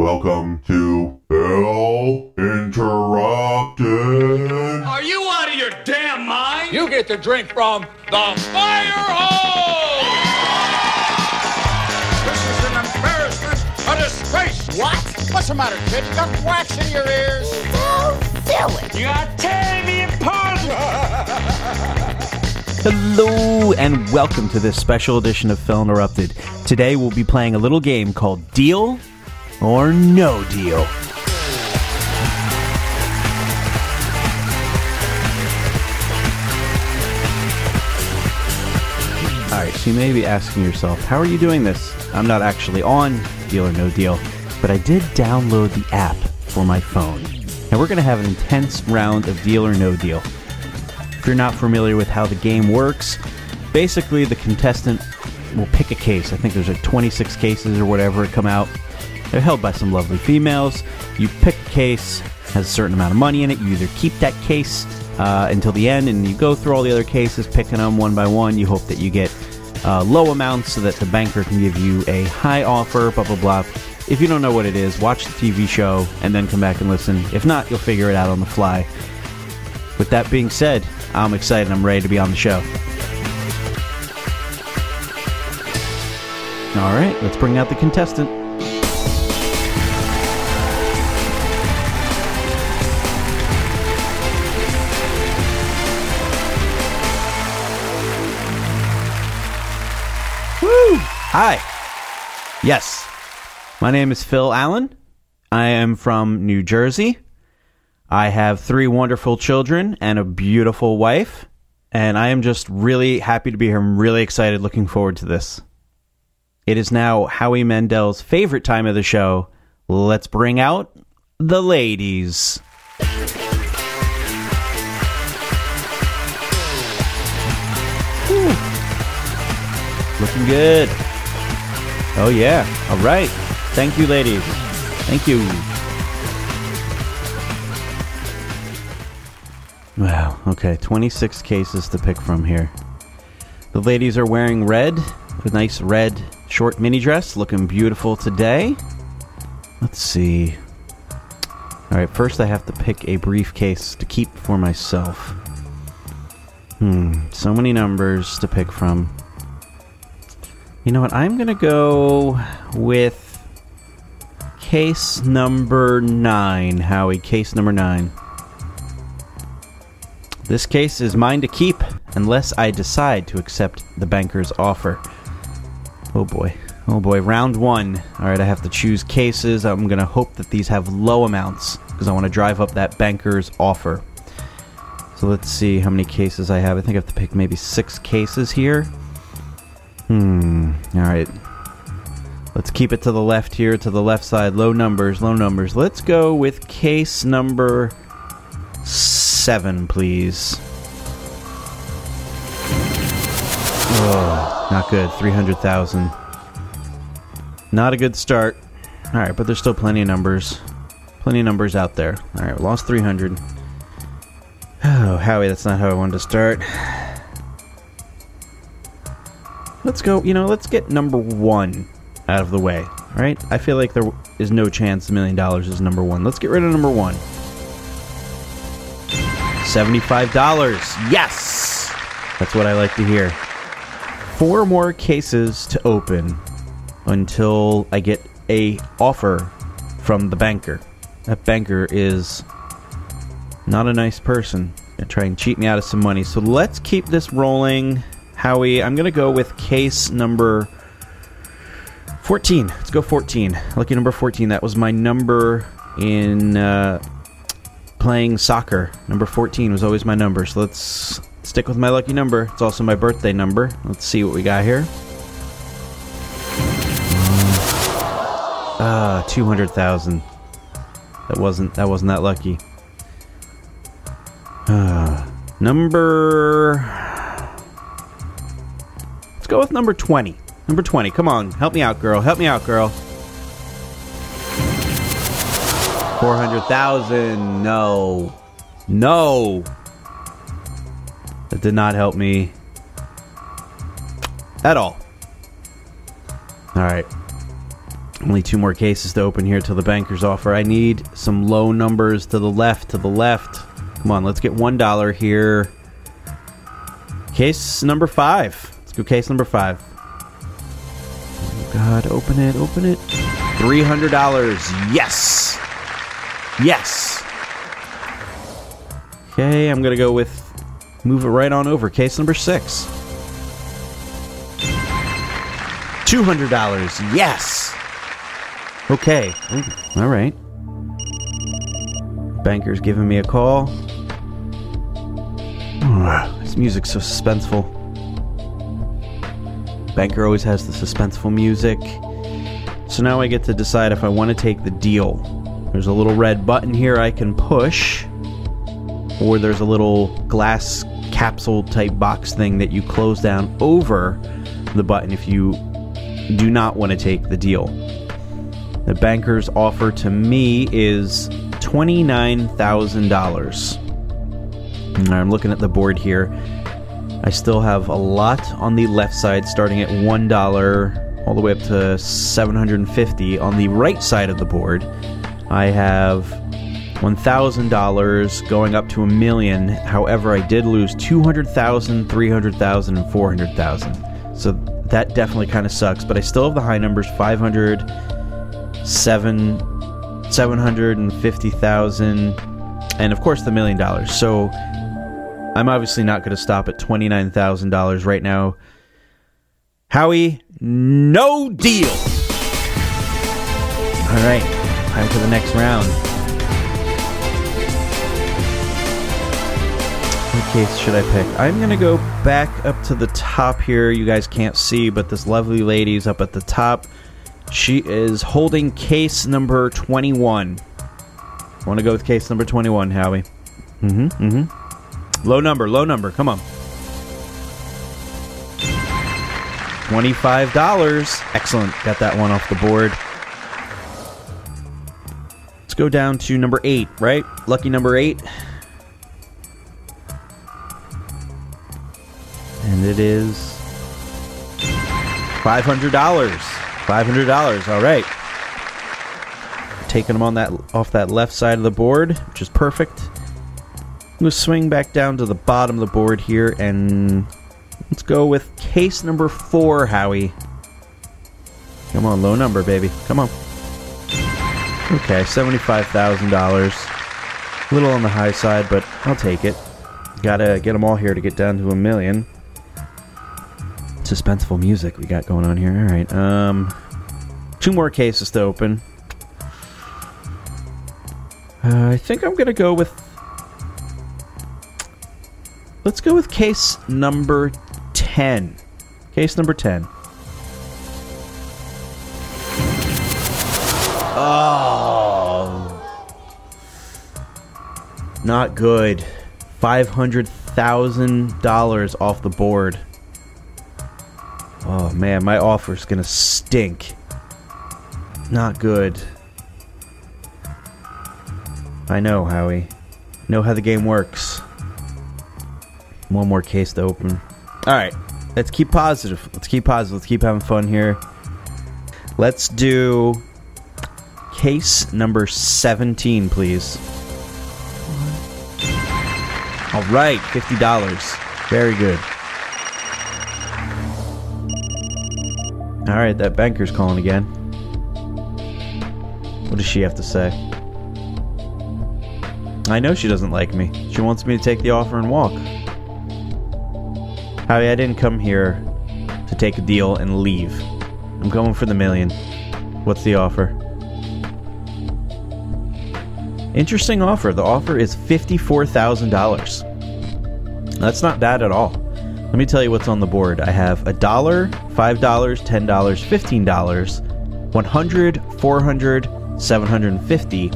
Welcome to Phil Interrupted. Are you out of your damn mind? You get to drink from the fire hose! This is an embarrassment, a disgrace! What? What's the matter, kid? You got wax in your ears? Don't do it. You are tearing me apart! Hello and welcome to this special edition of Phil Interrupted. Today we'll be playing a little game called Deal or No Deal. Alright, so you may be asking yourself, how are you doing this? I'm not actually on Deal or No Deal, but I did download the app for my phone. And we're going to have an intense round of Deal or No Deal. If you're not familiar with how the game works, basically the contestant will pick a case. I think there's like 26 cases or whatever come out. They're held by some lovely females. You pick a case, has a certain amount of money in it. You either keep that case uh, until the end and you go through all the other cases, picking them one by one. You hope that you get uh, low amounts so that the banker can give you a high offer, blah, blah, blah. If you don't know what it is, watch the TV show and then come back and listen. If not, you'll figure it out on the fly. With that being said, I'm excited. I'm ready to be on the show. All right, let's bring out the contestant. Hi. Yes. My name is Phil Allen. I am from New Jersey. I have three wonderful children and a beautiful wife, and I am just really happy to be here. I'm really excited, looking forward to this. It is now Howie Mandel's favorite time of the show. Let's bring out the ladies. Looking good. Oh, yeah. All right. Thank you, ladies. Thank you. Wow. Okay. 26 cases to pick from here. The ladies are wearing red, a nice red short mini dress, looking beautiful today. Let's see. All right. First, I have to pick a briefcase to keep for myself. Hmm. So many numbers to pick from. You know what? I'm going to go with case number nine, Howie. Case number nine. This case is mine to keep unless I decide to accept the banker's offer. Oh boy. Oh boy. Round one. Alright, I have to choose cases. I'm to hope that these have low amounts because I want to drive up that banker's offer. So let's see how many cases I have. I think I have to pick maybe six cases here. Hmm. Alright. Let's keep it to the left here, to the left side. Low numbers, low numbers. Let's go with case number seven, please. Oh, not good. 300,000. Not a good start. Alright, but there's still plenty of numbers. Plenty of numbers out there. Alright, lost 300. Oh, Howie, that's not how I wanted to start. Let's go, you know, let's get number one out of the way, right? I feel like there is no chance a million dollars is number one. Let's get rid of number one. $75. Yes! That's what I like to hear. Four more cases to open until I get a offer from the banker. That banker is not a nice person. Gonna try and cheat me out of some money. So let's keep this rolling. Howie, I'm gonna go with case number 14. Let's go 14. Lucky number 14. That was my number in uh, playing soccer. Number 14 was always my number. So let's stick with my lucky number. It's also my birthday number. Let's see what we got here. Ah, 200,000. That wasn't that wasn't that lucky. Uh, number go with number 20. Number 20. Come on. Help me out, girl. Help me out, girl. 400,000. No. No. That did not help me at all. All right. Only two more cases to open here till the banker's offer. I need some low numbers to the left, to the left. Come on, let's get $1 here. Case number five. Let's case number five. Oh God, open it, open it. $300. Yes! Yes! Okay, I'm going to go with move it right on over. Case number six. $200. Yes! Okay. All right. Banker's giving me a call. this music's so suspenseful. Banker always has the suspenseful music. So now I get to decide if I want to take the deal. There's a little red button here I can push, or there's a little glass capsule type box thing that you close down over the button if you do not want to take the deal. The banker's offer to me is $29,000. I'm looking at the board here. I still have a lot on the left side, starting at $1 all the way up to 750 On the right side of the board, I have $1,000 going up to a million. However, I did lose 200,000, 300,000, and 400,000. So that definitely kind of sucks, but I still have the high numbers 500, 7 750,000 and of course the million dollars. So I'm obviously not going to stop at $29,000 right now. Howie, no deal. All right, time for the next round. What case should I pick? I'm going to go back up to the top here. You guys can't see, but this lovely lady's up at the top. She is holding case number 21. Want to go with case number 21, Howie? Mm hmm, mm hmm. Low number, low number, come on. $25. Excellent. Got that one off the board. Let's go down to number 8, right? Lucky number 8. And it is $500. $500. All right. Taking them on that off that left side of the board, which is perfect. I'm going to swing back down to the bottom of the board here and let's go with case number 4, Howie. Come on, low number, baby. Come on. Okay, $75,000. A little on the high side, but I'll take it. Gotta get them all here to get down to a million suspenseful music we got going on here. All right. Um, two more cases to open. Uh, I think I'm gonna go with. Let's go with case number ten. Case number ten. Oh, not good. Five hundred thousand dollars off the board. Oh man, my offer's gonna stink. Not good. I know, Howie. Know how the game works. One more case to open. Alright, let's keep positive. Let's keep positive. Let's keep having fun here. Let's do case number 17, please. Alright, $50. Very good. All right, that banker's calling again. What does she have to say? I know she doesn't like me. She wants me to take the offer and walk. I didn't come here to take a deal and leave. I'm going for the million. What's the offer? Interesting offer. The offer is $54,000. That's not bad at all. Let me tell you what's on the board. I have a dollar, five dollars, ten dollars, fifteen dollars, one hundred, four hundred, seven hundred and fifty,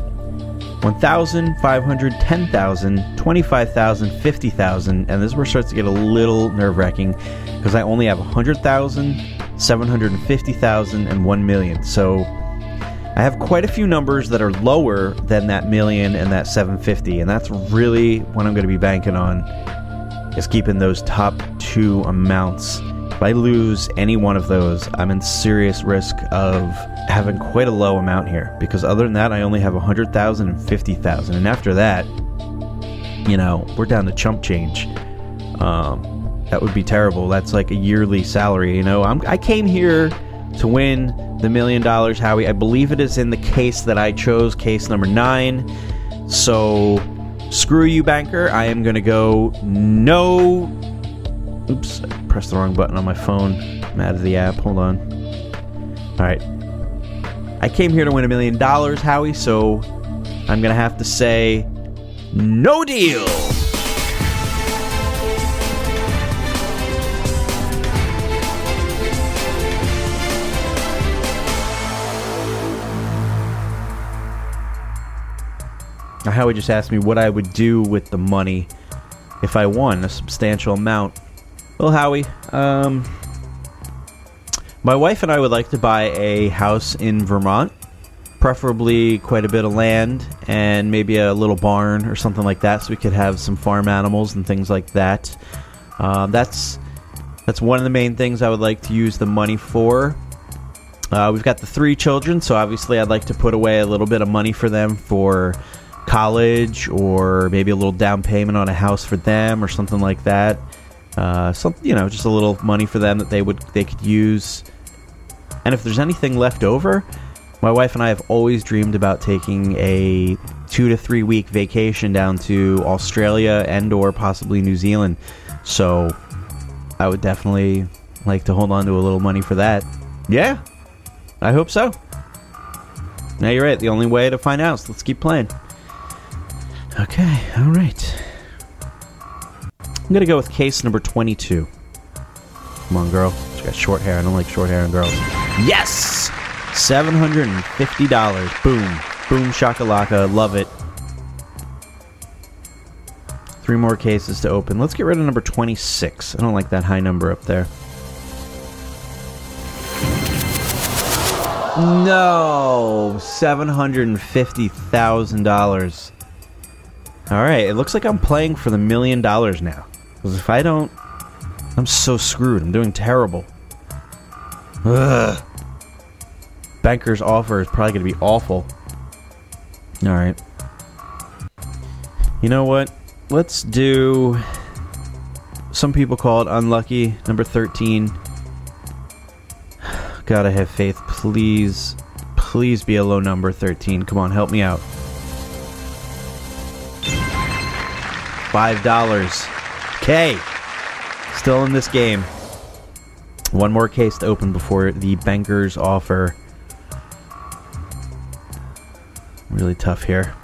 one thousand, five hundred, ten thousand, twenty-five thousand, fifty thousand, and this is where it starts to get a little nerve-wracking because I only have a hundred thousand, seven hundred and fifty thousand, and one million. So I have quite a few numbers that are lower than that million and that 750, and that's really what I'm going to be banking on is keeping those top two amounts. If I lose any one of those, I'm in serious risk of having quite a low amount here. Because other than that, I only have 100,000 and 50,000. And after that, you know, we're down to chump change. Um, that would be terrible. That's like a yearly salary. You know, I'm, I came here to win the million dollars, Howie. I believe it is in the case that I chose, case number nine. So, screw you, banker. I am going to go no. Oops, I pressed the wrong button on my phone. I'm out of the app. Hold on. All right. I came here to win a million dollars, Howie, so I'm going to have to say no deal. Now, Howie just asked me what I would do with the money if I won a substantial amount. Well, Howie, um, my wife and I would like to buy a house in Vermont, preferably quite a bit of land and maybe a little barn or something like that, so we could have some farm animals and things like that. Um, that's that's one of the main things I would like to use the money for. Uh, we've got the three children, so obviously I'd like to put away a little bit of money for them for college or maybe a little down payment on a house for them or something like that. Uh, some, you know, just a little money for them that they would they could use. And if there's anything left over, my wife and I have always dreamed about taking a two to three week vacation down to Australia and or possibly New Zealand. So I would definitely like to hold on to a little money for that. Yeah, I hope so. Now you're right. The only way to find out. So let's keep playing. Okay, all right. I'm gonna go with case number 22. Come on, girl. She got short hair. I don't like short hair on girls. Yes! $750. Boom. Boom shakalaka. Love it. Three more cases to open. Let's get rid of number 26. I don't like that high number up there. No! $750,000. Alright, it looks like I'm playing for the million dollars now. Because if I don't. I'm so screwed. I'm doing terrible. Ugh. Banker's offer is probably going to be awful. Alright. You know what? Let's do. Some people call it unlucky. Number 13. Gotta have faith. Please. Please be a low number 13. Come on, help me out. Five dollars. Okay. Still in this game. One more case to open before the bankers offer. Really tough here.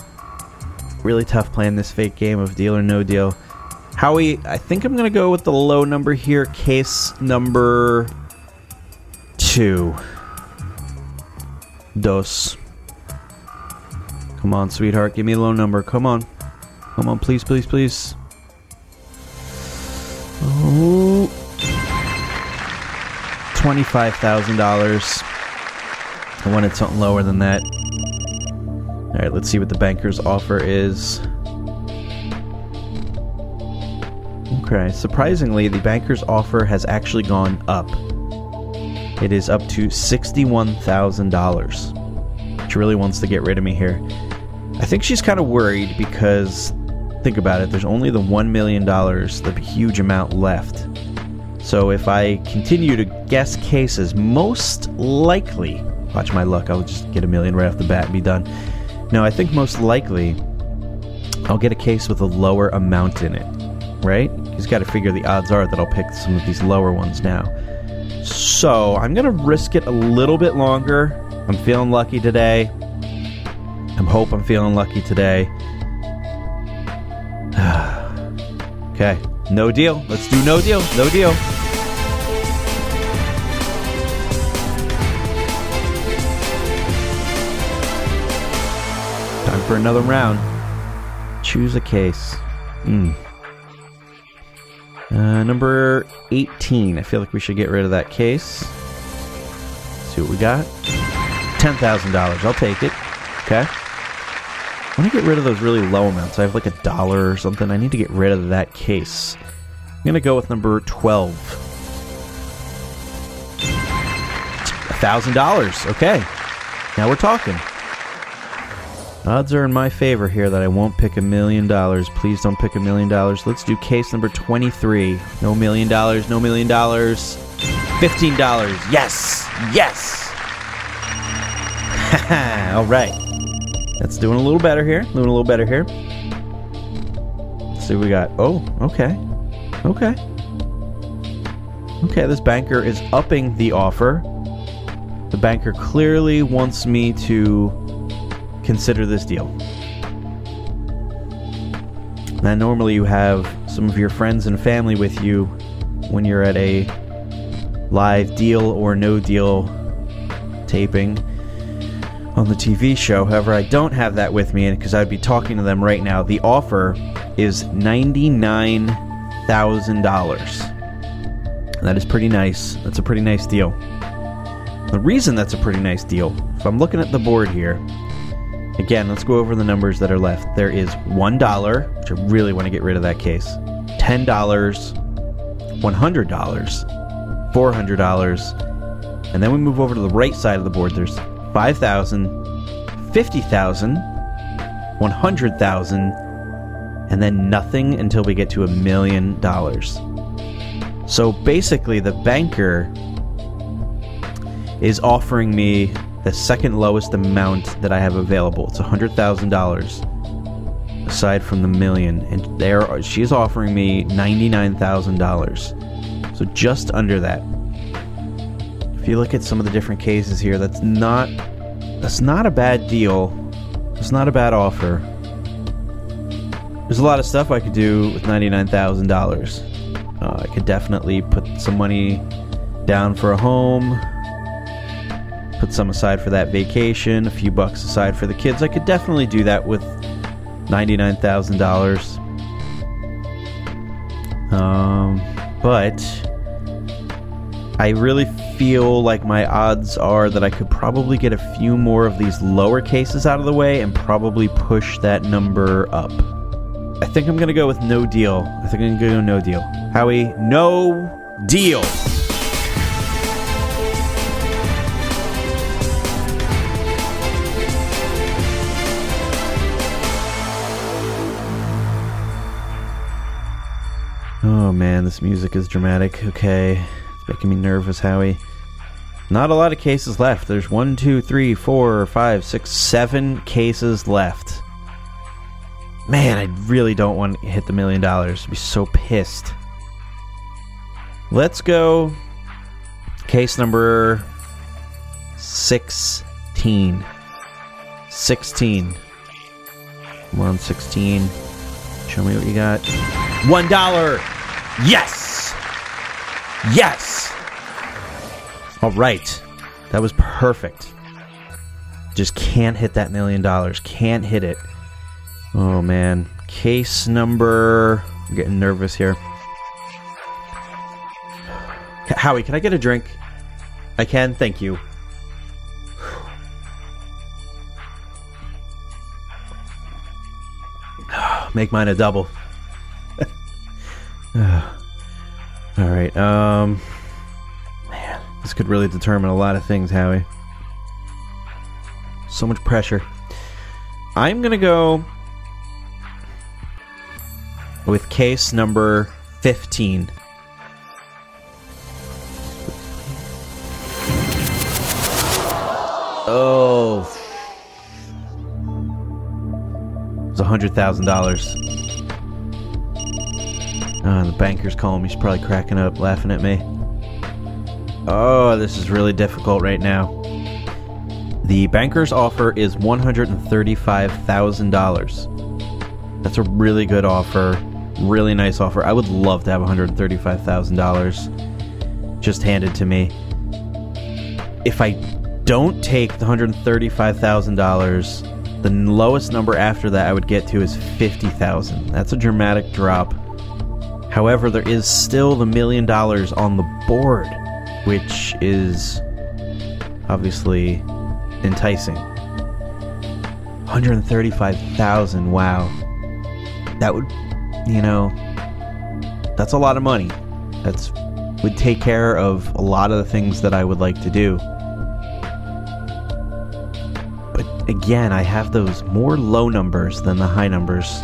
Really tough playing this fake game of deal or no deal. Howie, I think I'm gonna go with the low number here. Case number two. Dos. Come on, sweetheart. Give me a low number. Come on. Come on, please, please, please. Oh. $25,000. I wanted something lower than that. Alright, let's see what the banker's offer is. Okay, surprisingly, the banker's offer has actually gone up. It is up to $61,000. She really wants to get rid of me here. I think she's kind of worried because, think about it, there's only the $1 million, the huge amount left. So if I continue to guess cases, most likely, watch my luck, I'll just get a million right off the bat and be done. No, I think most likely I'll get a case with a lower amount in it, right? You've got to figure the odds are that I'll pick some of these lower ones now. So I'm going to risk it a little bit longer. I'm feeling lucky today. I hope I'm feeling lucky today. okay, no deal. Let's do no deal. No deal. For another round. Choose a case. Hmm. Uh, number 18. I feel like we should get rid of that case. See what we got. $10,000. I'll take it. Okay. I want to get rid of those really low amounts. I have like a dollar or something. I need to get rid of that case. I'm going to go with number 12. thousand dollars. Okay, now we're talking. Odds are in my favor here that I won't pick a million dollars. Please don't pick a million dollars. Let's do case number 23. No million dollars, no million dollars. $15. Yes! Yes! All right. That's doing a little better here. Doing a little better here. Let's see what we got. Oh, okay. Okay. Okay, this banker is upping the offer. The banker clearly wants me to consider this deal. Now, normally you have some of your friends and family with you when you're at a live deal or no deal taping on the TV show. However, I don't have that with me because I'd be talking to them right now. The offer is $99,000. That is pretty nice. That's a pretty nice deal. The reason that's a pretty nice deal, if I'm looking at the board here, again, let's go over the numbers that are left. There is $1, which I really want to get rid of that case, $10, $100, $400, and then we move over to the right side of the board. There's 5,000, 50,000, 100,000, and then nothing until we get to a million dollars. So basically, the banker is offering me the second lowest amount that I have available. It's $100,000 aside from the million. And there she's offering me $99,000. So just under that. If you look at some of the different cases here, that's not that's not a bad deal. It's not a bad offer. There's a lot of stuff I could do with $99,000. Uh, I could definitely put some money down for a home, put some aside for that vacation, a few bucks aside for the kids. I could definitely do that with $99,000. Um, but I really feel like my odds are that I could probably get a few more of these lower cases out of the way and probably push that number up. I think I'm gonna go with no deal. I think I'm gonna go no deal. Howie, no deal. Man, this music is dramatic. Okay, it's making me nervous, Howie. Not a lot of cases left. There's one, two, three, four, five, six, seven cases left. Man, I really don't want to hit the million dollars. I'd be so pissed. Let's go. Case number 16. 16. Come on, 16. Show me what you got. One dollar. Yes. Yes. All right. That was perfect. Just can't hit that million dollars. Can't hit it. Oh man. Case number. I'm getting nervous here. Howie, can I get a drink? I can, thank you. Make mine a double. All right. Um man, this could really determine a lot of things, Howie. So much pressure. I'm to go with case number 15. Oh. It's a hundred thousand dollars. Oh, the banker's calling me. She's probably cracking up, laughing at me. Oh, this is really difficult right now. The banker's offer is one hundred and thirty-five thousand dollars. That's a really good offer. Really nice offer. I would love to have one hundred thirty-five thousand dollars just handed to me. If I don't take the hundred thirty-five thousand dollars, the lowest number after that I would get to is fifty thousand. That's a dramatic drop. However, there is still the million dollars on the board, which is obviously enticing. 135,000, wow. That would, you know, that's a lot of money. That's would take care of a lot of the things that I would like to do. But again, I have those more low numbers than the high numbers.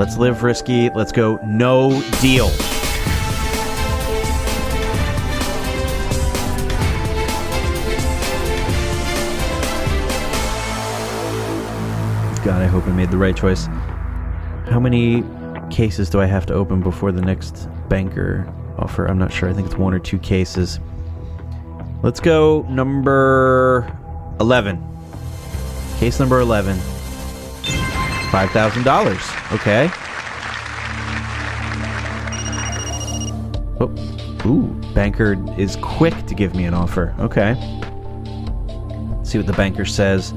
Let's live risky. Let's go no deal. God, I hope I made the right choice. How many cases do I have to open before the next banker offer? I'm not sure. I think it's one or two cases. Let's go number 11. Case number 11. $5,000. Okay. Oh, ooh, banker is quick to give me an offer. Okay. Let's see what the banker says.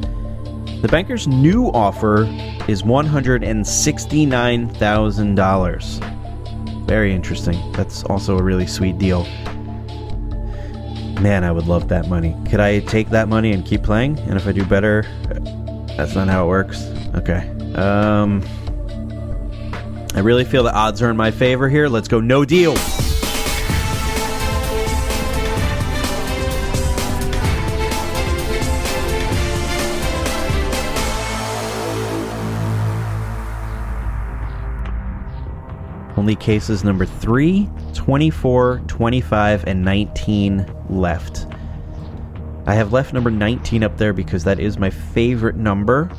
The banker's new offer is $169,000. Very interesting. That's also a really sweet deal. Man, I would love that money. Could I take that money and keep playing? And if I do better, that's not how it works. Okay. Um I really feel the odds are in my favor here. Let's go no deal. Only cases number 3, 24, 25, and 19 left. I have left number 19 up there because that is my favorite number.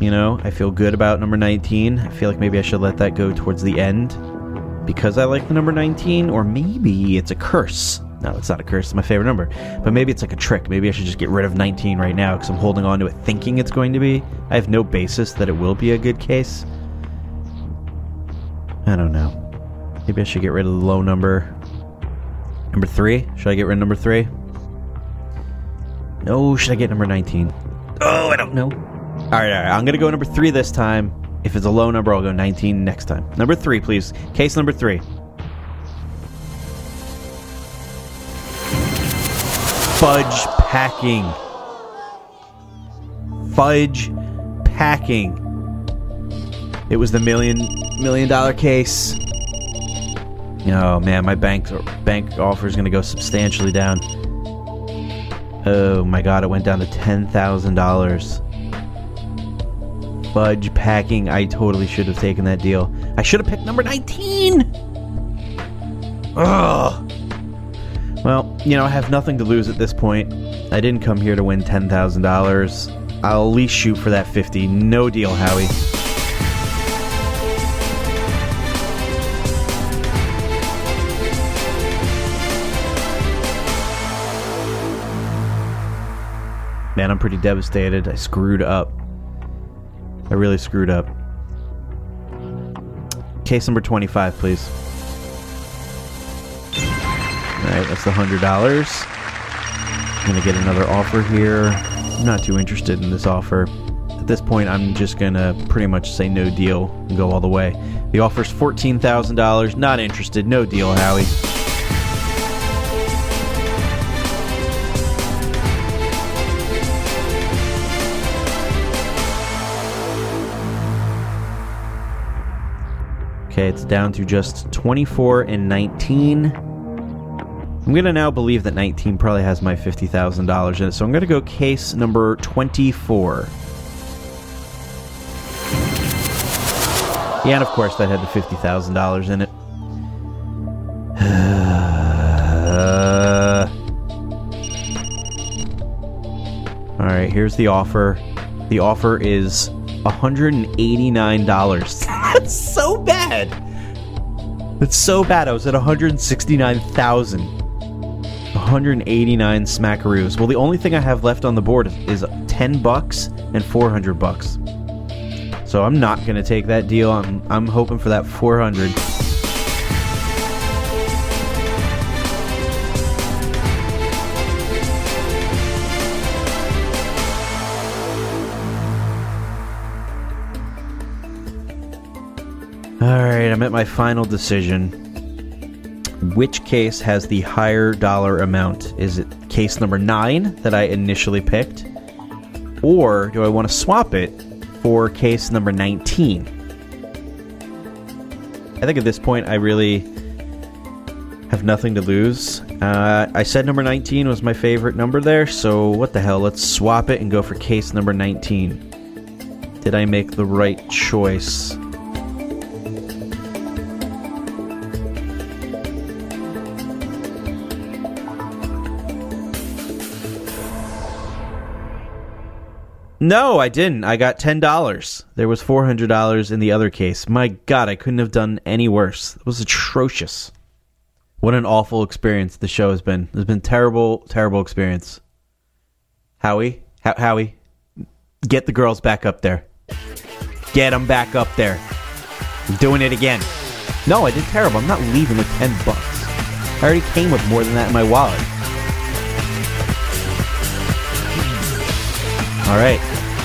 You know, I feel good about number 19. I feel like maybe I should let that go towards the end because I like the number 19, or maybe it's a curse. No, it's not a curse. It's my favorite number. But maybe it's like a trick. Maybe I should just get rid of 19 right now because I'm holding on to it thinking it's going to be. I have no basis that it will be a good case. I don't know. Maybe I should get rid of the low number. Number three? Should I get rid of number three? No, should I get number 19? Oh, I don't know. All right, all right. I'm going to go number three this time. If it's a low number, I'll go 19 next time. Number three, please. Case number three. Fudge packing. Fudge packing. It was the million million dollar case. Oh man, my bank bank offer is going to go substantially down. Oh my god, it went down to ten thousand dollars. Fudge packing. I totally should have taken that deal. I should have picked number nineteen. Ugh. Well, you know, I have nothing to lose at this point. I didn't come here to win ten thousand dollars. I'll at least shoot for that fifty. No deal, Howie. Man, I'm pretty devastated. I screwed up. I really screwed up. Case number 25, please. Alright, that's the $100. I'm going to get another offer here. I'm not too interested in this offer. At this point, I'm just going to pretty much say no deal and go all the way. The offer's $14,000. Not interested. No deal, Howie. Okay, it's down to just 24 and 19. I'm going to now believe that 19 probably has my $50,000 in it, so I'm going to go case number 24. Yeah, and of course that had the $50,000 in it. All right, here's the offer. The offer is $189. That's so bad. I was at 169,000. 189 smackaroos. Well, the only thing I have left on the board is, is 10 bucks and 400 bucks. So I'm not going to take that deal. I'm I'm hoping for that 400. I'm at my final decision. Which case has the higher dollar amount? Is it case number 9 that I initially picked? Or do I want to swap it for case number 19? I think at this point I really have nothing to lose Uh, I said number 19 was my favorite number there, so what the hell? Let's swap it and go for case number 19. Did I make the right choice? No, I didn't. I got $10. There was $400 in the other case. My god, I couldn't have done any worse. It was atrocious. What an awful experience the show has been. It's been terrible, terrible experience. Howie, Ho- Howie, get the girls back up there. Get them back up there. I'm doing it again. No, I did terrible. I'm not leaving with 10 bucks. I already came with more than that in my wallet. All right,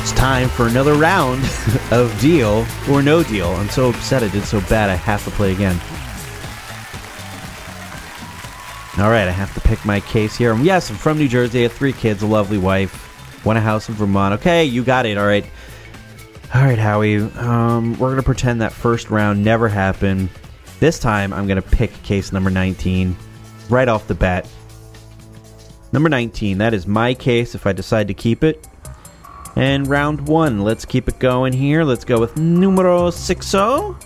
it's time for another round of Deal or No Deal. I'm so upset I did so bad, I have to play again. All right, I have to pick my case here. Yes, I'm from New Jersey. I have three kids, a lovely wife, want a house in Vermont. Okay, you got it. All right. All right, Howie. Um, we're gonna pretend that first round never happened. This time, I'm gonna pick case number 19 right off the bat. Number 19. That is my case. If I decide to keep it. And round one. Let's keep it going here. Let's go with numero sixo.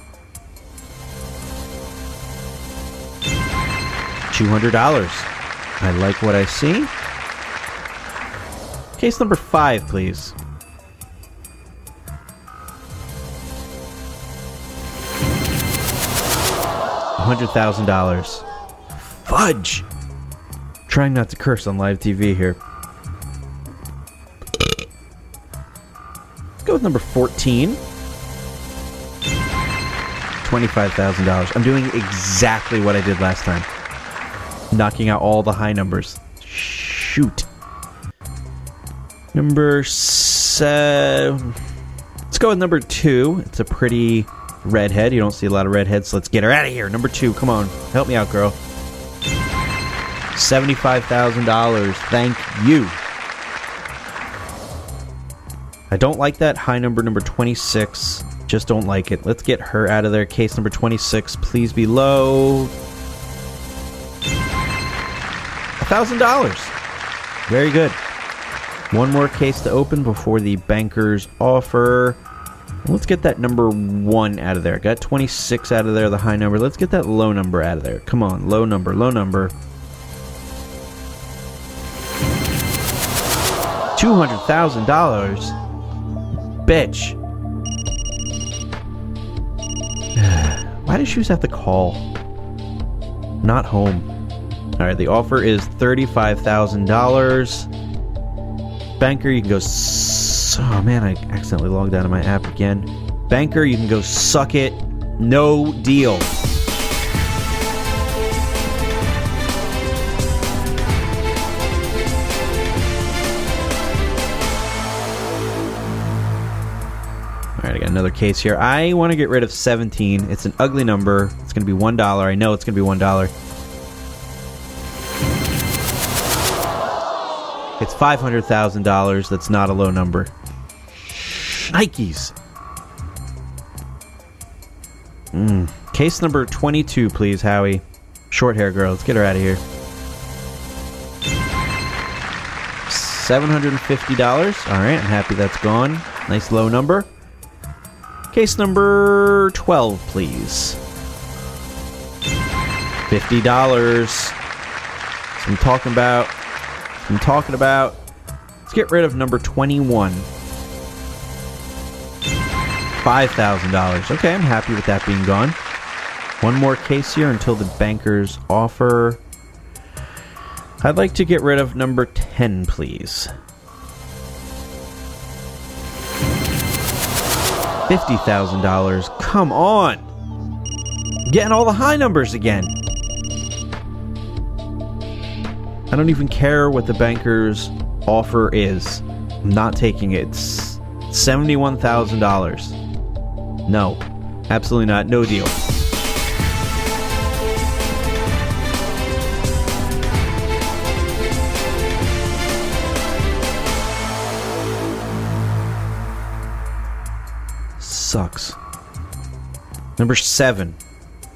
$200. I like what I see. Case number five, please. $100,000. Fudge! Trying not to curse on live TV here. Let's go with number 14. $25,000. I'm doing exactly what I did last time knocking out all the high numbers. Shoot. Number seven. Let's go with number two. It's a pretty redhead. You don't see a lot of redheads, so let's get her out of here. Number two, come on. Help me out, girl. $75,000. Thank you. I don't like that high number, number 26. Just don't like it. Let's get her out of there. Case number 26, please be low. thousand dollars. Very good. One more case to open before the banker's offer. Let's get that number one out of there. Got 26 out of there, the high number. Let's get that low number out of there. Come on, low number, low number. $200,000? Bitch. Why does shoes have to call? Not home. All right, the offer is $35,000. Banker, you can go. S- oh man, I accidentally logged out of my app again. Banker, you can go suck it. No deal. Another case here. I want to get rid of 17. It's an ugly number. It's going to be $1. I know it's going to be $1. It's $500,000. That's not a low number. Nikes. Mm. Case number 22, please, Howie. Short hair girl. Let's get her out of here. $750. All right, I'm happy that's gone. Nice low number. Case number 12, please. $50. So I'm talking about I'm talking about. Let's get rid of number 21. $5,000. Okay, I'm happy with that being gone. One more case here until the bankers offer. I'd like to get rid of number 10, please. $50,000. Come on! Getting all the high numbers again. I don't even care what the banker's offer is. I'm not taking it. It's $71,000. No. Absolutely not. No deal. Sucks. Number seven.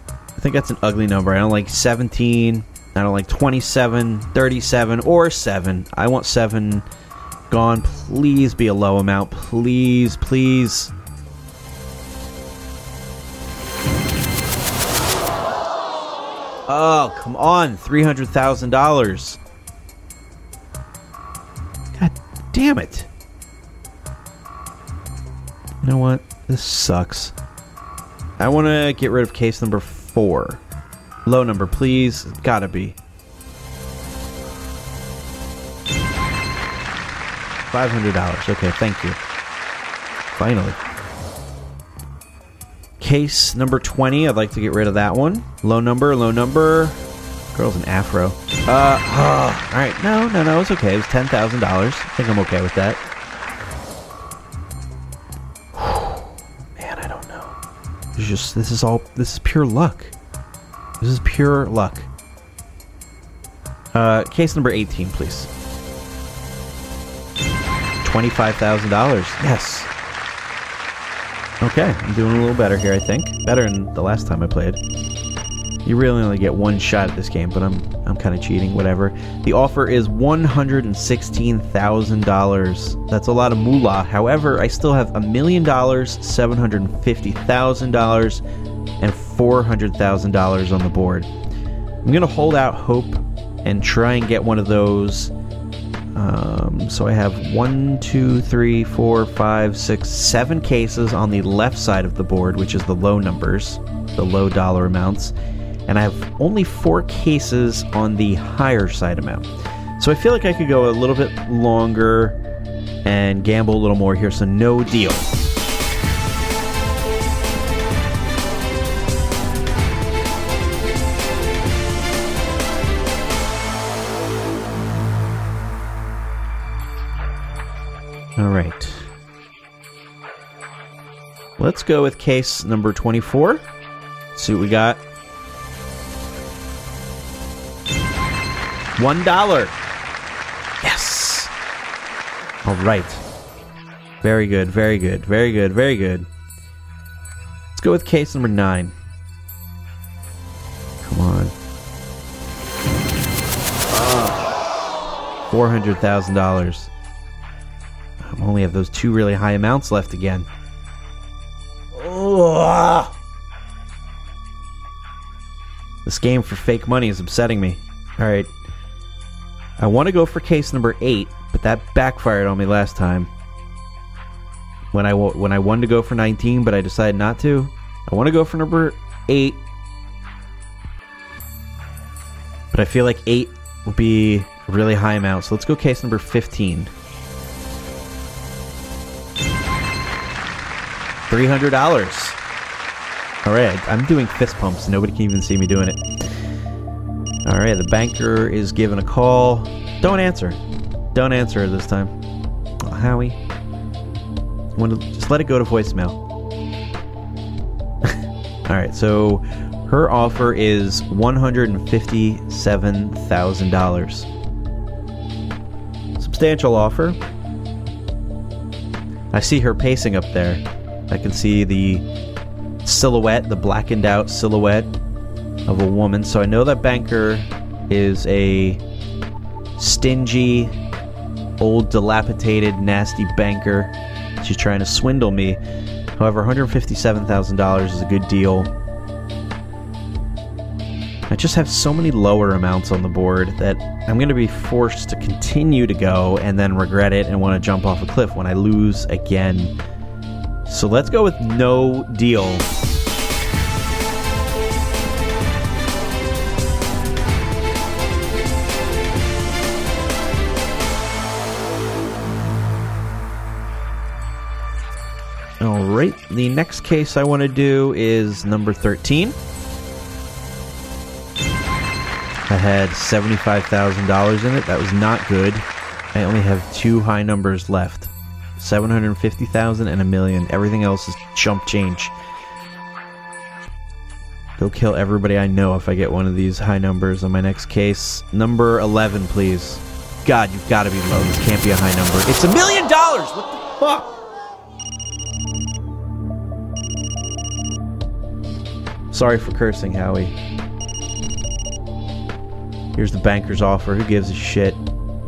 I think that's an ugly number. I don't like 17. I don't like 27, 37, or 7. I want 7 gone. Please be a low amount. Please, please. Oh, come on. $300,000. God damn it. You know what? This sucks. I want to get rid of case number four. Low number, please. Gotta be. $500. Okay, thank you. Finally. Case number 20. I'd like to get rid of that one. Low number, low number. Girl's an afro. Uh, all right. No, no, no. It's okay. It was $10,000. I think I'm okay with that. Just, this is all, this is pure luck. This is pure luck. Uh, case number 18, please. $25,000. Yes. Okay, I'm doing a little better here, I think. Better than the last time I played. You really only get one shot at this game, but I'm I'm kind of cheating, whatever. The offer is $116,000. That's a lot of moolah. However, I still have a million dollars, $750,000, and $400,000 on the board. I'm going to hold out hope and try and get one of those um, so I have one, two, three, four, five, six, seven cases on the left side of the board, which is the low numbers, the low dollar amounts, and I have only four cases on the higher side amount. So I feel like I could go a little bit longer and gamble a little more here. So no deal. All right. Let's go with case number 24. Let's see what we got. One dollar. Yes. All right. Very good. Very good. Very good. Very good. Let's go with case number nine. Come on. Four hundred thousand dollars. I only have those two really high amounts left again. Ugh. This game for fake money is upsetting me. Alright. I want to go for case number 8, but that backfired on me last time. When I, when I wanted to go for 19, but I decided not to. I want to go for number 8. But I feel like 8 will be a really high amount. So let's go case number 15. Three hundred dollars. All right, I'm doing fist pumps. Nobody can even see me doing it. All right, the banker is giving a call. Don't answer. Don't answer this time. Oh, Howie, to- just let it go to voicemail. All right, so her offer is one hundred and fifty-seven thousand dollars. Substantial offer. I see her pacing up there. I can see the silhouette, the blackened out silhouette of a woman. So I know that banker is a stingy, old, dilapidated, nasty banker. She's trying to swindle me. However, $157,000 is a good deal. I just have so many lower amounts on the board that I'm going to be forced to continue to go and then regret it and want to jump off a cliff when I lose again. So let's go with no deal. Right, the next case I want to do is number 13. I had $75,000 in it. That was not good. I only have two high numbers left. 750,000 and a million. Everything else is chump change. Go kill everybody I know if I get one of these high numbers on my next case. Number 11, please. God, you've got to be low. This can't be a high number. It's a million dollars! What the fuck? Sorry for cursing, Howie. Here's the banker's offer. Who gives a shit?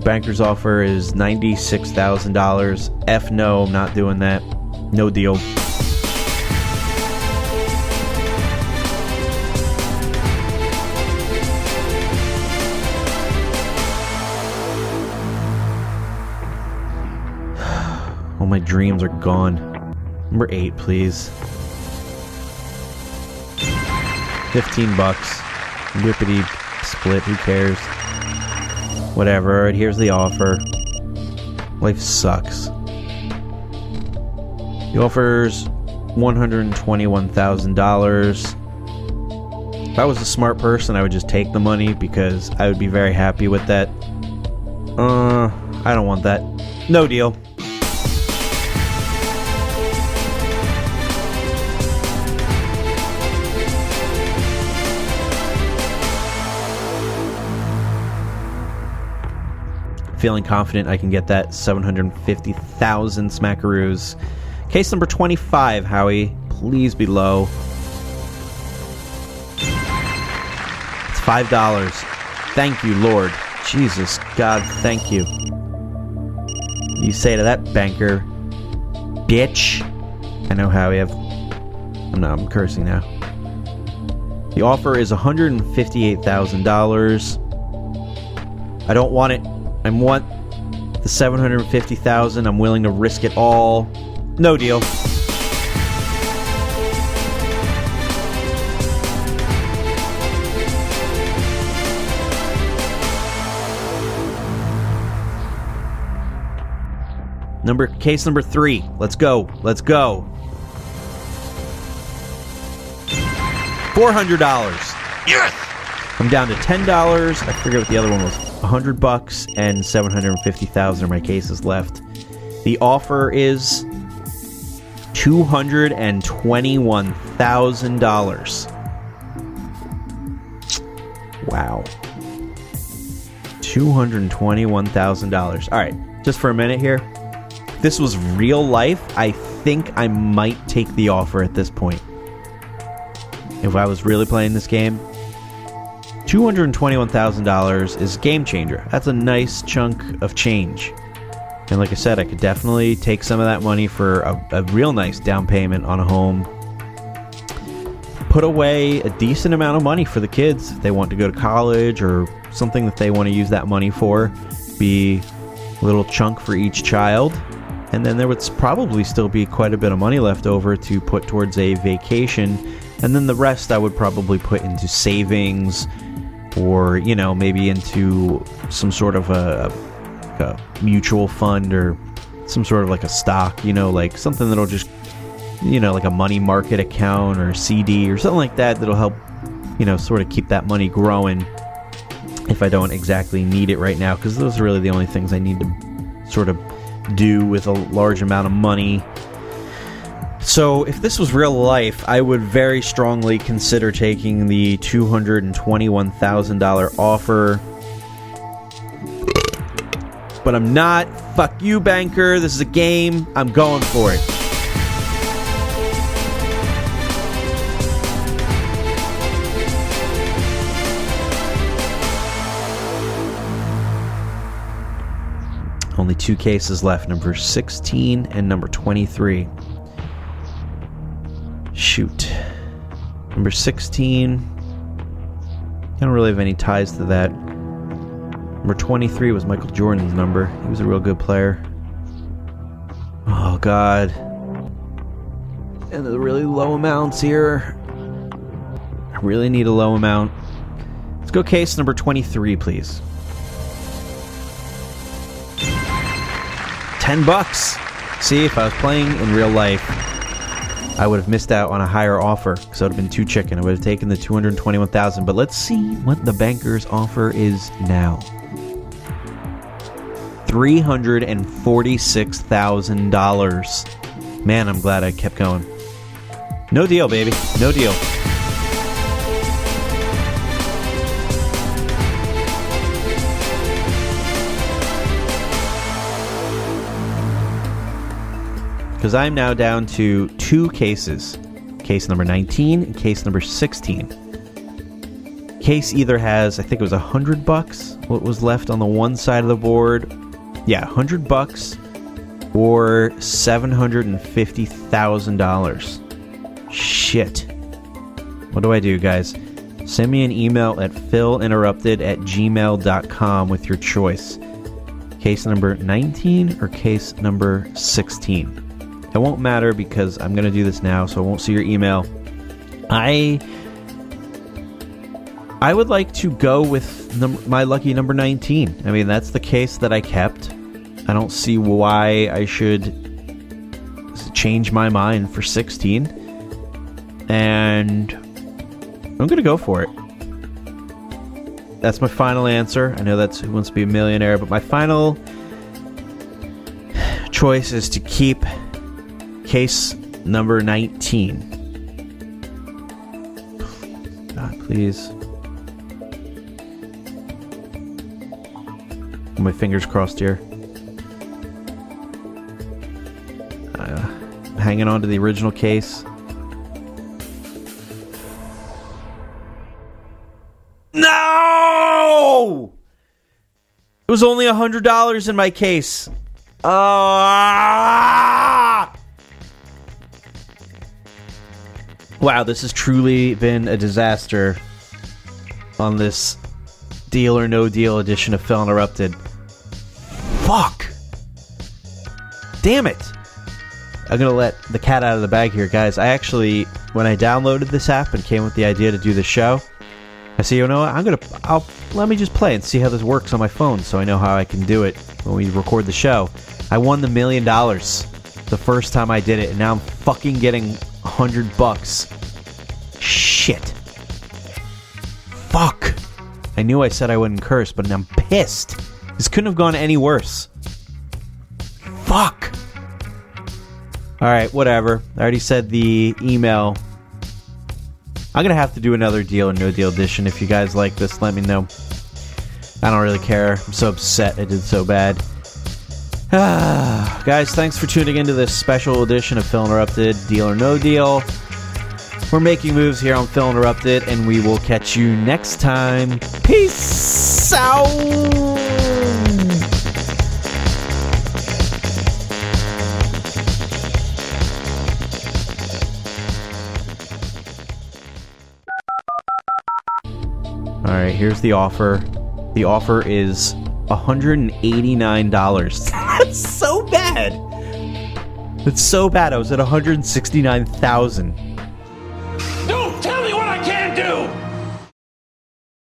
Banker's offer is $96,000. F no, I'm not doing that. No deal. All my dreams are gone. Number eight, please. 15 bucks. Whippity split, who cares? Whatever, here's the offer. Life sucks. He offers $121,000. If I was a smart person, I would just take the money because I would be very happy with that. Uh, I don't want that. No deal. Feeling confident I can get that 750,000 smackaroos. Case number 25, Howie. Please be low. It's $5. Thank you, Lord. Jesus, God, thank you. You say to that banker, bitch. I know Howie. I've. I'm not. I'm cursing now. The offer is $158,000. I don't want it. I want the 750,000. I'm willing to risk it all. No deal. Number case number 3. Let's go. Let's go. $400. Yes! I'm down to ten dollars. I forget what the other one was. Hundred bucks and seven hundred and fifty thousand of my cases left. The offer is two hundred and twenty-one thousand dollars. Wow. Two hundred and twenty-one thousand dollars. All right, just for a minute here. This was real life, I think I might take the offer at this point. If I was really playing this game, $221,000 is game changer. That's a nice chunk of change. And like I said, I could definitely take some of that money for a, a real nice down payment on a home. Put away a decent amount of money for the kids if they want to go to college or something that they want to use that money for. Be a little chunk for each child. And then there would probably still be quite a bit of money left over to put towards a vacation. And then the rest I would probably put into savings or you know maybe into some sort of a, a, mutual fund or some sort of like a stock you know like something that'll just you know like a money market account or cd or something like that that'll help you know sort of keep that money growing if i don't exactly need it right now because those are really the only things i need to sort of do with a large amount of money so, if this was real life, I would very strongly consider taking the $221,000 offer. But I'm not. Fuck you, banker. This is a game. I'm going for it. Only two cases left number 16 and number 23. Shoot. Number 16. I don't really have any ties to that. Number 23 was Michael Jordan's number. He was a real good player. Oh, God. And the really low amounts here. I really need a low amount. Let's go case number 23, please. 10 bucks. See, if I was playing in real life, I would have missed out on a higher offer because I would have been too chicken. I would have taken the 221,000. But let's see what the banker's offer is now. $346,000. Man, I'm glad I kept going. No deal, baby. No deal. Because I'm now down to two cases case number 19 and case number 16. Case either has, I think it was a hundred bucks, what was left on the one side of the board. Yeah, hundred bucks or seven hundred and fifty thousand dollars. Shit. What do I do, guys? Send me an email at philinterrupted at gmail.com with your choice. Case number 19 or case number 16. It won't matter because I'm going to do this now, so I won't see your email. I I would like to go with num- my lucky number 19. I mean, that's the case that I kept. I don't see why I should change my mind for 16. And I'm going to go for it. That's my final answer. I know that's Who Wants to Be a Millionaire, but my final choice is to keep case number 19. God, please. My fingers crossed here. Uh, hanging on to the original case. No! It was only a hundred dollars in my case. Ah! Wow, this has truly been a disaster on this deal or no deal edition of Phil Interrupted. Fuck! Damn it! I'm gonna let the cat out of the bag here, guys. I actually, when I downloaded this app and came with the idea to do the show, I said, you know what? I'm gonna, I'll let me just play and see how this works on my phone, so I know how I can do it when we record the show. I won the million dollars the first time I did it, and now I'm fucking getting a hundred bucks. Shit. Fuck. I knew I said I wouldn't curse, but I'm pissed. This couldn't have gone any worse. Fuck. All right, whatever. I already said the email. I'm gonna have to do another deal or no deal edition. If you guys like this, let me know. I don't really care. I'm so upset I did so bad. Ah, guys, thanks for tuning into this special edition of Phil Interrupted Deal or No Deal. We're making moves here on Phil Interrupted, and we will catch you next time. Peace out. All right, here's the offer. The offer is $189. That's so bad. That's so bad. I was at 169,000.